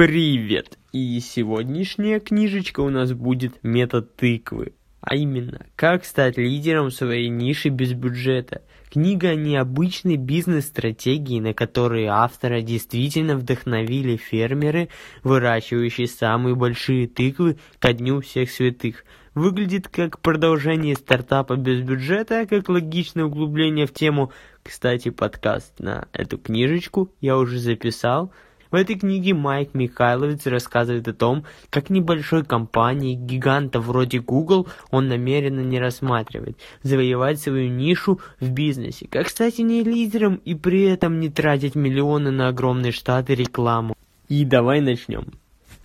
Привет! И сегодняшняя книжечка у нас будет «Метод тыквы». А именно, как стать лидером своей ниши без бюджета. Книга о необычной бизнес-стратегии, на которые автора действительно вдохновили фермеры, выращивающие самые большие тыквы ко дню всех святых. Выглядит как продолжение стартапа без бюджета, как логичное углубление в тему. Кстати, подкаст на эту книжечку я уже записал – в этой книге Майк Михайлович рассказывает о том, как небольшой компании, гиганта вроде Google, он намеренно не рассматривает, завоевать свою нишу в бизнесе, как стать не лидером и при этом не тратить миллионы на огромные штаты рекламу. И давай начнем.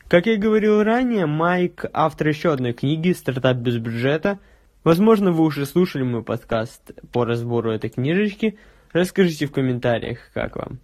Как я говорил ранее, Майк автор еще одной книги «Стартап без бюджета». Возможно, вы уже слушали мой подкаст по разбору этой книжечки. Расскажите в комментариях, как вам.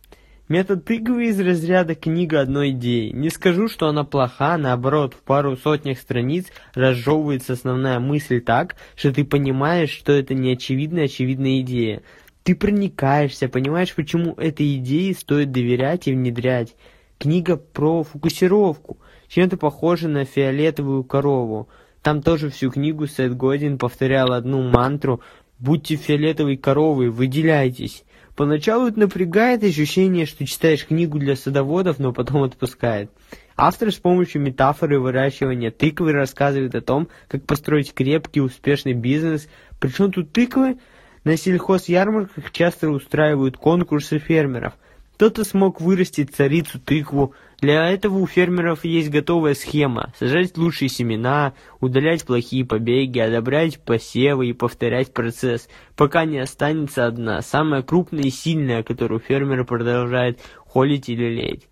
Метод тыквы из разряда книга одной идеи. Не скажу, что она плоха, наоборот, в пару сотнях страниц разжевывается основная мысль так, что ты понимаешь, что это не очевидная очевидная идея. Ты проникаешься, понимаешь, почему этой идее стоит доверять и внедрять. Книга про фокусировку, чем-то похожа на фиолетовую корову. Там тоже всю книгу Сет Годин повторял одну мантру «Будьте фиолетовой коровой, выделяйтесь». Поначалу это напрягает ощущение, что читаешь книгу для садоводов, но потом отпускает. Автор с помощью метафоры выращивания тыквы рассказывает о том, как построить крепкий успешный бизнес. Причем тут тыквы? На сельхозярмарках часто устраивают конкурсы фермеров – кто-то смог вырастить царицу тыкву. Для этого у фермеров есть готовая схема. Сажать лучшие семена, удалять плохие побеги, одобрять посевы и повторять процесс, пока не останется одна, самая крупная и сильная, которую фермер продолжает холить или лелеять.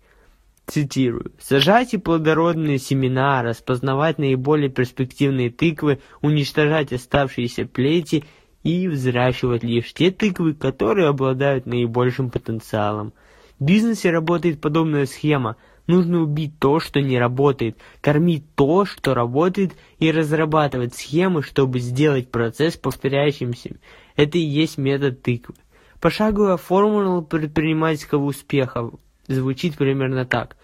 Цитирую. «Сажайте плодородные семена, распознавать наиболее перспективные тыквы, уничтожать оставшиеся плети и взращивать лишь те тыквы, которые обладают наибольшим потенциалом». В бизнесе работает подобная схема. Нужно убить то, что не работает, кормить то, что работает, и разрабатывать схемы, чтобы сделать процесс повторяющимся. Это и есть метод тыквы. Пошаговая формула предпринимательского успеха звучит примерно так.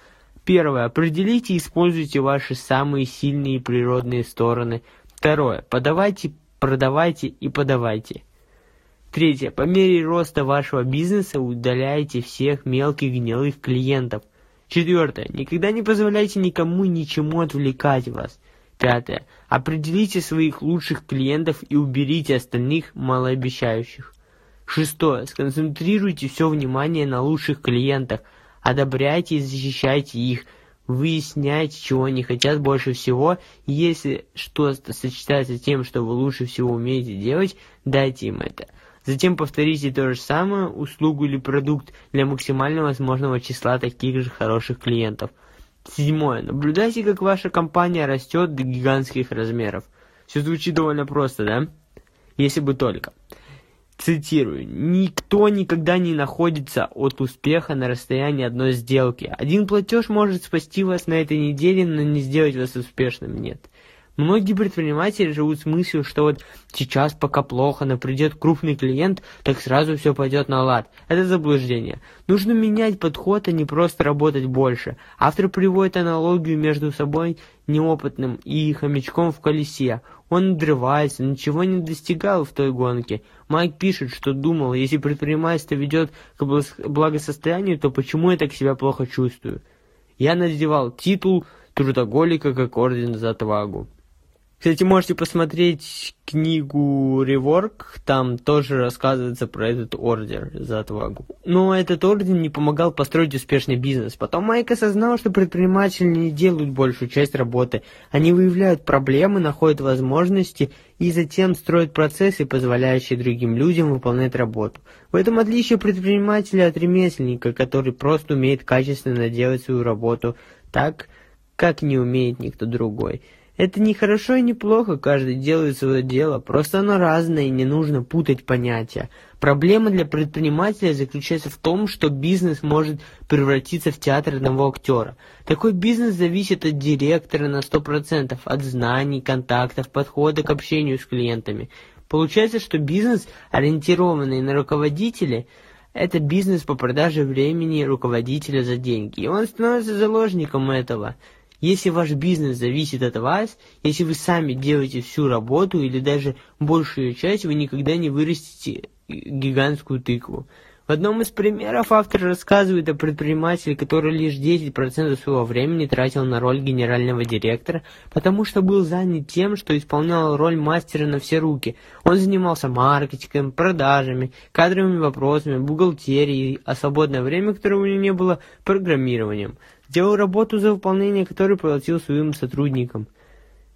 Первое. Определите и используйте ваши самые сильные природные стороны. Второе. Подавайте, продавайте и подавайте. Третье. По мере роста вашего бизнеса удаляйте всех мелких гнилых клиентов. Четвертое. Никогда не позволяйте никому ничему отвлекать вас. Пятое. Определите своих лучших клиентов и уберите остальных малообещающих. Шестое. Сконцентрируйте все внимание на лучших клиентах. Одобряйте и защищайте их. Выясняйте, чего они хотят больше всего. И если что-то сочетается с тем, что вы лучше всего умеете делать, дайте им это. Затем повторите то же самое, услугу или продукт для максимально возможного числа таких же хороших клиентов. Седьмое. Наблюдайте, как ваша компания растет до гигантских размеров. Все звучит довольно просто, да? Если бы только. Цитирую. «Никто никогда не находится от успеха на расстоянии одной сделки. Один платеж может спасти вас на этой неделе, но не сделать вас успешным. Нет. Многие предприниматели живут с мыслью, что вот сейчас пока плохо, но придет крупный клиент, так сразу все пойдет на лад. Это заблуждение. Нужно менять подход, а не просто работать больше. Автор приводит аналогию между собой неопытным и хомячком в колесе. Он надрывается, ничего не достигал в той гонке. Майк пишет, что думал, если предпринимательство ведет к благосостоянию, то почему я так себя плохо чувствую? Я надевал титул трудоголика как орден за отвагу. Кстати, можете посмотреть книгу Реворк, там тоже рассказывается про этот ордер за отвагу. Но этот орден не помогал построить успешный бизнес. Потом Майк осознал, что предприниматели не делают большую часть работы. Они выявляют проблемы, находят возможности и затем строят процессы, позволяющие другим людям выполнять работу. В этом отличие предпринимателя от ремесленника, который просто умеет качественно делать свою работу так, как не умеет никто другой. Это не хорошо и не плохо, каждый делает свое дело, просто оно разное и не нужно путать понятия. Проблема для предпринимателя заключается в том, что бизнес может превратиться в театр одного актера. Такой бизнес зависит от директора на 100%, от знаний, контактов, подхода к общению с клиентами. Получается, что бизнес, ориентированный на руководителей, Это бизнес по продаже времени руководителя за деньги, и он становится заложником этого. Если ваш бизнес зависит от вас, если вы сами делаете всю работу или даже большую часть, вы никогда не вырастите гигантскую тыкву. В одном из примеров автор рассказывает о предпринимателе, который лишь 10% своего времени тратил на роль генерального директора, потому что был занят тем, что исполнял роль мастера на все руки. Он занимался маркетингом, продажами, кадровыми вопросами, бухгалтерией, а свободное время, которое у него не было, программированием. Делал работу, за выполнение которой платил своим сотрудникам.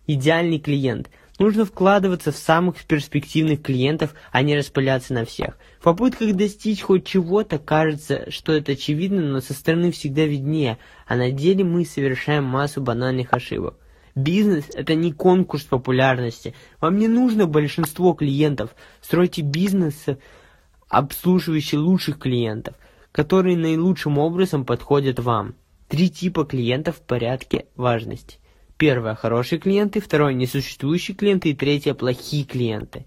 Идеальный клиент – Нужно вкладываться в самых перспективных клиентов, а не распыляться на всех. В попытках достичь хоть чего-то кажется, что это очевидно, но со стороны всегда виднее, а на деле мы совершаем массу банальных ошибок. Бизнес – это не конкурс популярности. Вам не нужно большинство клиентов. Стройте бизнес, обслуживающий лучших клиентов, которые наилучшим образом подходят вам. Три типа клиентов в порядке важности. Первое – хорошие клиенты, второе – несуществующие клиенты и третье – плохие клиенты.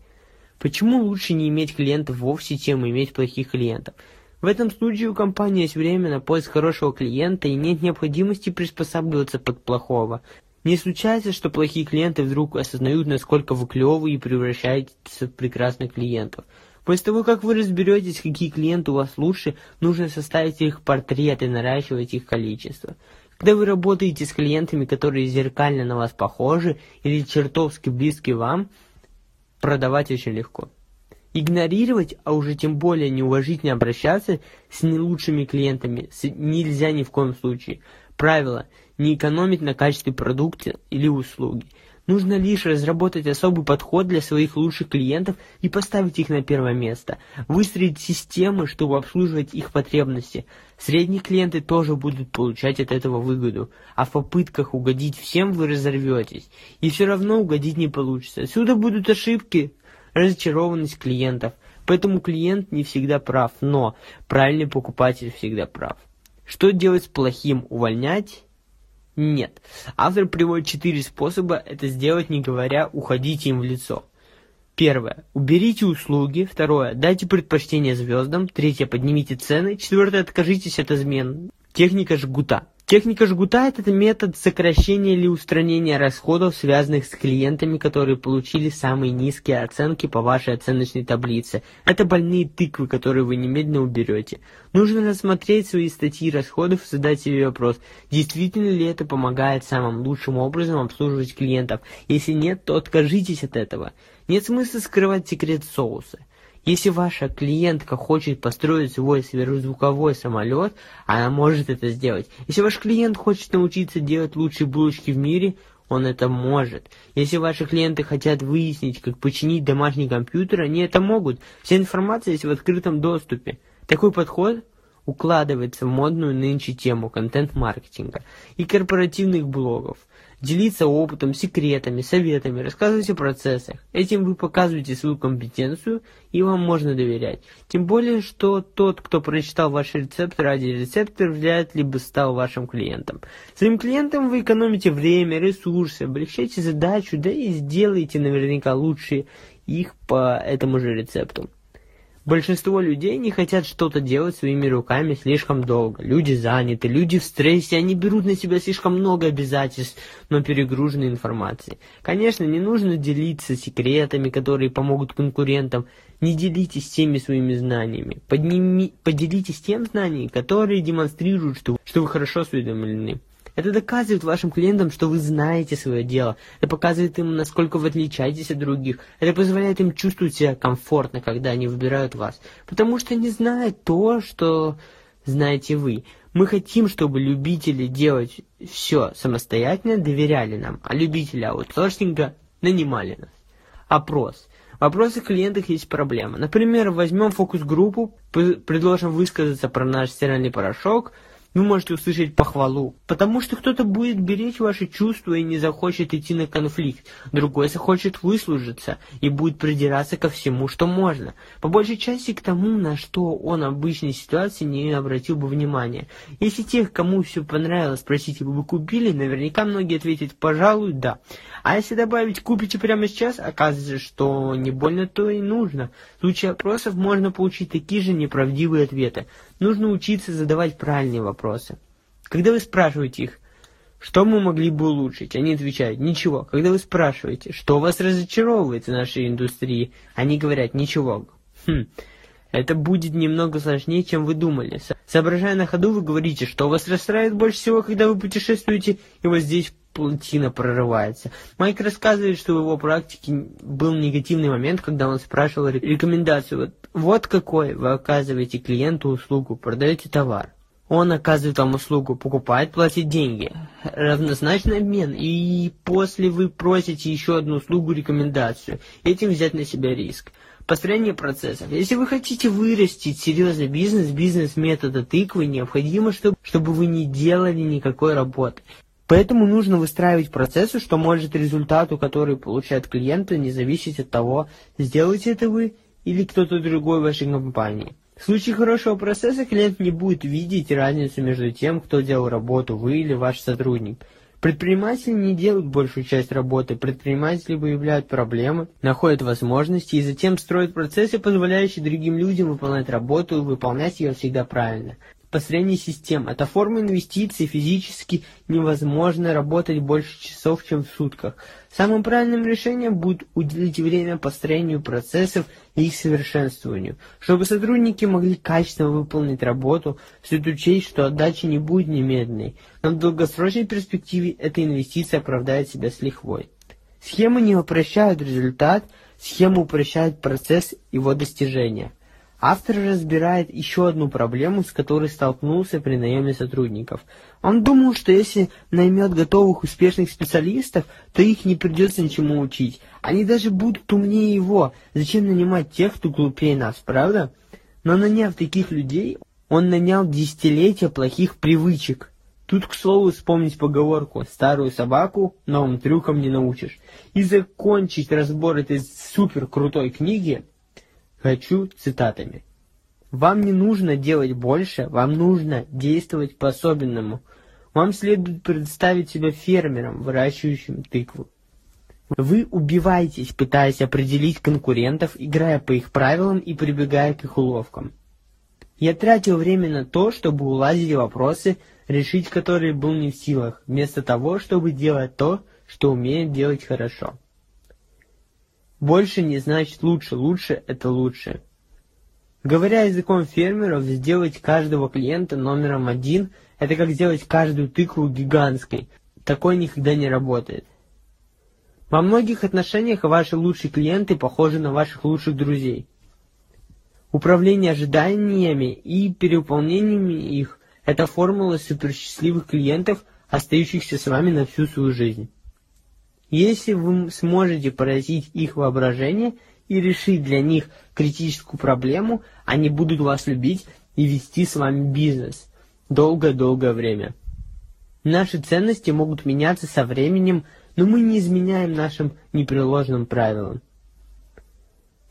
Почему лучше не иметь клиентов вовсе, чем иметь плохих клиентов? В этом случае у компании есть время на поиск хорошего клиента и нет необходимости приспосабливаться под плохого. Не случается, что плохие клиенты вдруг осознают, насколько вы клевы и превращаетесь в прекрасных клиентов. После того, как вы разберетесь, какие клиенты у вас лучше, нужно составить их портрет и наращивать их количество. Когда вы работаете с клиентами, которые зеркально на вас похожи или чертовски близки вам, продавать очень легко. Игнорировать, а уже тем более неуважительно обращаться с не лучшими клиентами нельзя ни в коем случае. Правило – не экономить на качестве продукта или услуги – Нужно лишь разработать особый подход для своих лучших клиентов и поставить их на первое место. Выстроить системы, чтобы обслуживать их потребности. Средние клиенты тоже будут получать от этого выгоду, а в попытках угодить всем вы разорветесь. И все равно угодить не получится. Отсюда будут ошибки, разочарованность клиентов. Поэтому клиент не всегда прав, но правильный покупатель всегда прав. Что делать с плохим? Увольнять? Нет. Автор приводит четыре способа это сделать, не говоря «уходите им в лицо». Первое. Уберите услуги. Второе. Дайте предпочтение звездам. Третье. Поднимите цены. Четвертое. Откажитесь от измен. Техника жгута. Техника жгута – это метод сокращения или устранения расходов, связанных с клиентами, которые получили самые низкие оценки по вашей оценочной таблице. Это больные тыквы, которые вы немедленно уберете. Нужно рассмотреть свои статьи расходов и задать себе вопрос, действительно ли это помогает самым лучшим образом обслуживать клиентов. Если нет, то откажитесь от этого. Нет смысла скрывать секрет соуса. Если ваша клиентка хочет построить свой сверхзвуковой самолет, она может это сделать. Если ваш клиент хочет научиться делать лучшие булочки в мире, он это может. Если ваши клиенты хотят выяснить, как починить домашний компьютер, они это могут. Вся информация есть в открытом доступе. Такой подход укладывается в модную нынче тему контент-маркетинга и корпоративных блогов – делиться опытом, секретами, советами, рассказывать о процессах. Этим вы показываете свою компетенцию и вам можно доверять. Тем более, что тот, кто прочитал ваш рецепт ради рецепта, вряд ли бы стал вашим клиентом. Своим клиентам вы экономите время, ресурсы, облегчаете задачу, да и сделаете наверняка лучше их по этому же рецепту. Большинство людей не хотят что-то делать своими руками слишком долго. Люди заняты, люди в стрессе, они берут на себя слишком много обязательств, но перегружены информацией. Конечно, не нужно делиться секретами, которые помогут конкурентам. Не делитесь теми своими знаниями. Подними, поделитесь тем знаниями, которые демонстрируют, что, что вы хорошо осведомлены. Это доказывает вашим клиентам, что вы знаете свое дело. Это показывает им, насколько вы отличаетесь от других. Это позволяет им чувствовать себя комфортно, когда они выбирают вас. Потому что они знают то, что знаете вы. Мы хотим, чтобы любители делать все самостоятельно доверяли нам, а любители аутсорсинга нанимали нас. Опрос. В вопросах клиентах есть проблема. Например, возьмем фокус-группу, предложим высказаться про наш стиральный порошок – вы можете услышать похвалу. Потому что кто-то будет беречь ваши чувства и не захочет идти на конфликт, другой захочет выслужиться и будет придираться ко всему, что можно. По большей части к тому, на что он в обычной ситуации не обратил бы внимания. Если тех, кому все понравилось, спросите, вы купили, наверняка многие ответят, пожалуй, да. А если добавить «купите прямо сейчас», оказывается, что не больно то и нужно. В случае опросов можно получить такие же неправдивые ответы. Нужно учиться задавать правильные вопросы. Когда вы спрашиваете их, что мы могли бы улучшить, они отвечают «ничего». Когда вы спрашиваете, что вас разочаровывает в нашей индустрии, они говорят «ничего». Хм, это будет немного сложнее, чем вы думали. Соображая на ходу, вы говорите, что вас расстраивает больше всего, когда вы путешествуете, и вот здесь плотина прорывается. Майк рассказывает, что в его практике был негативный момент, когда он спрашивал рекомендацию. Вот, вот какой вы оказываете клиенту услугу, продаете товар. Он оказывает вам услугу, покупает, платит деньги. Равнозначный обмен. И после вы просите еще одну услугу, рекомендацию. Этим взять на себя риск. Построение процессов. Если вы хотите вырастить серьезный бизнес, бизнес метода тыквы, необходимо, чтобы, чтобы вы не делали никакой работы. Поэтому нужно выстраивать процессы, что может результату, который получает клиенты, не зависеть от того, сделаете это вы или кто-то другой в вашей компании. В случае хорошего процесса клиент не будет видеть разницу между тем, кто делал работу, вы или ваш сотрудник. Предприниматели не делают большую часть работы, предприниматели выявляют проблемы, находят возможности и затем строят процессы, позволяющие другим людям выполнять работу и выполнять ее всегда правильно построение систем. Это форма инвестиций, физически невозможно работать больше часов, чем в сутках. Самым правильным решением будет уделить время построению процессов и их совершенствованию. Чтобы сотрудники могли качественно выполнить работу, стоит учесть, что отдача не будет немедленной, но в долгосрочной перспективе эта инвестиция оправдает себя с лихвой. Схемы не упрощают результат, схемы упрощают процесс его достижения. Автор разбирает еще одну проблему, с которой столкнулся при наеме сотрудников. Он думал, что если наймет готовых успешных специалистов, то их не придется ничему учить. Они даже будут умнее его. Зачем нанимать тех, кто глупее нас, правда? Но наняв таких людей, он нанял десятилетия плохих привычек. Тут, к слову, вспомнить поговорку «старую собаку новым трюкам не научишь». И закончить разбор этой супер крутой книги Хочу цитатами. Вам не нужно делать больше, вам нужно действовать по-особенному. Вам следует представить себя фермером, выращивающим тыкву. Вы убиваетесь, пытаясь определить конкурентов, играя по их правилам и прибегая к их уловкам. Я тратил время на то, чтобы уладить вопросы, решить которые был не в силах, вместо того, чтобы делать то, что умеет делать хорошо. Больше не значит лучше, лучше это лучше. Говоря языком фермеров, сделать каждого клиента номером один – это как сделать каждую тыкву гигантской. Такое никогда не работает. Во многих отношениях ваши лучшие клиенты похожи на ваших лучших друзей. Управление ожиданиями и переуполнениями их – это формула суперсчастливых клиентов, остающихся с вами на всю свою жизнь. Если вы сможете поразить их воображение и решить для них критическую проблему, они будут вас любить и вести с вами бизнес долгое-долгое время. Наши ценности могут меняться со временем, но мы не изменяем нашим непреложным правилам.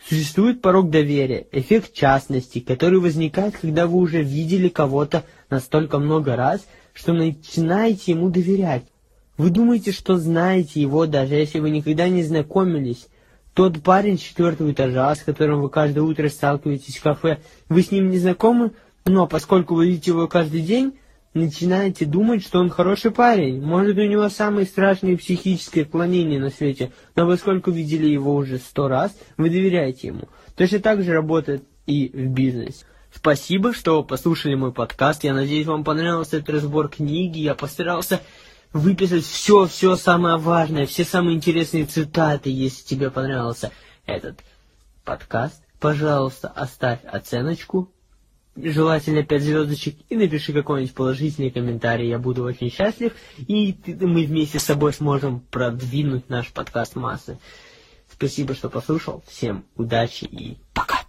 Существует порог доверия, эффект частности, который возникает, когда вы уже видели кого-то настолько много раз, что начинаете ему доверять. Вы думаете, что знаете его, даже если вы никогда не знакомились. Тот парень четвертого этажа, с которым вы каждое утро сталкиваетесь в кафе, вы с ним не знакомы, но поскольку вы видите его каждый день, начинаете думать, что он хороший парень. Может, у него самые страшные психические отклонения на свете, но поскольку видели его уже сто раз, вы доверяете ему. Точно так же работает и в бизнесе. Спасибо, что послушали мой подкаст. Я надеюсь, вам понравился этот разбор книги. Я постарался выписать все, все самое важное, все самые интересные цитаты, если тебе понравился этот подкаст. Пожалуйста, оставь оценочку, желательно 5 звездочек, и напиши какой-нибудь положительный комментарий, я буду очень счастлив, и мы вместе с собой сможем продвинуть наш подкаст массы. Спасибо, что послушал, всем удачи и пока!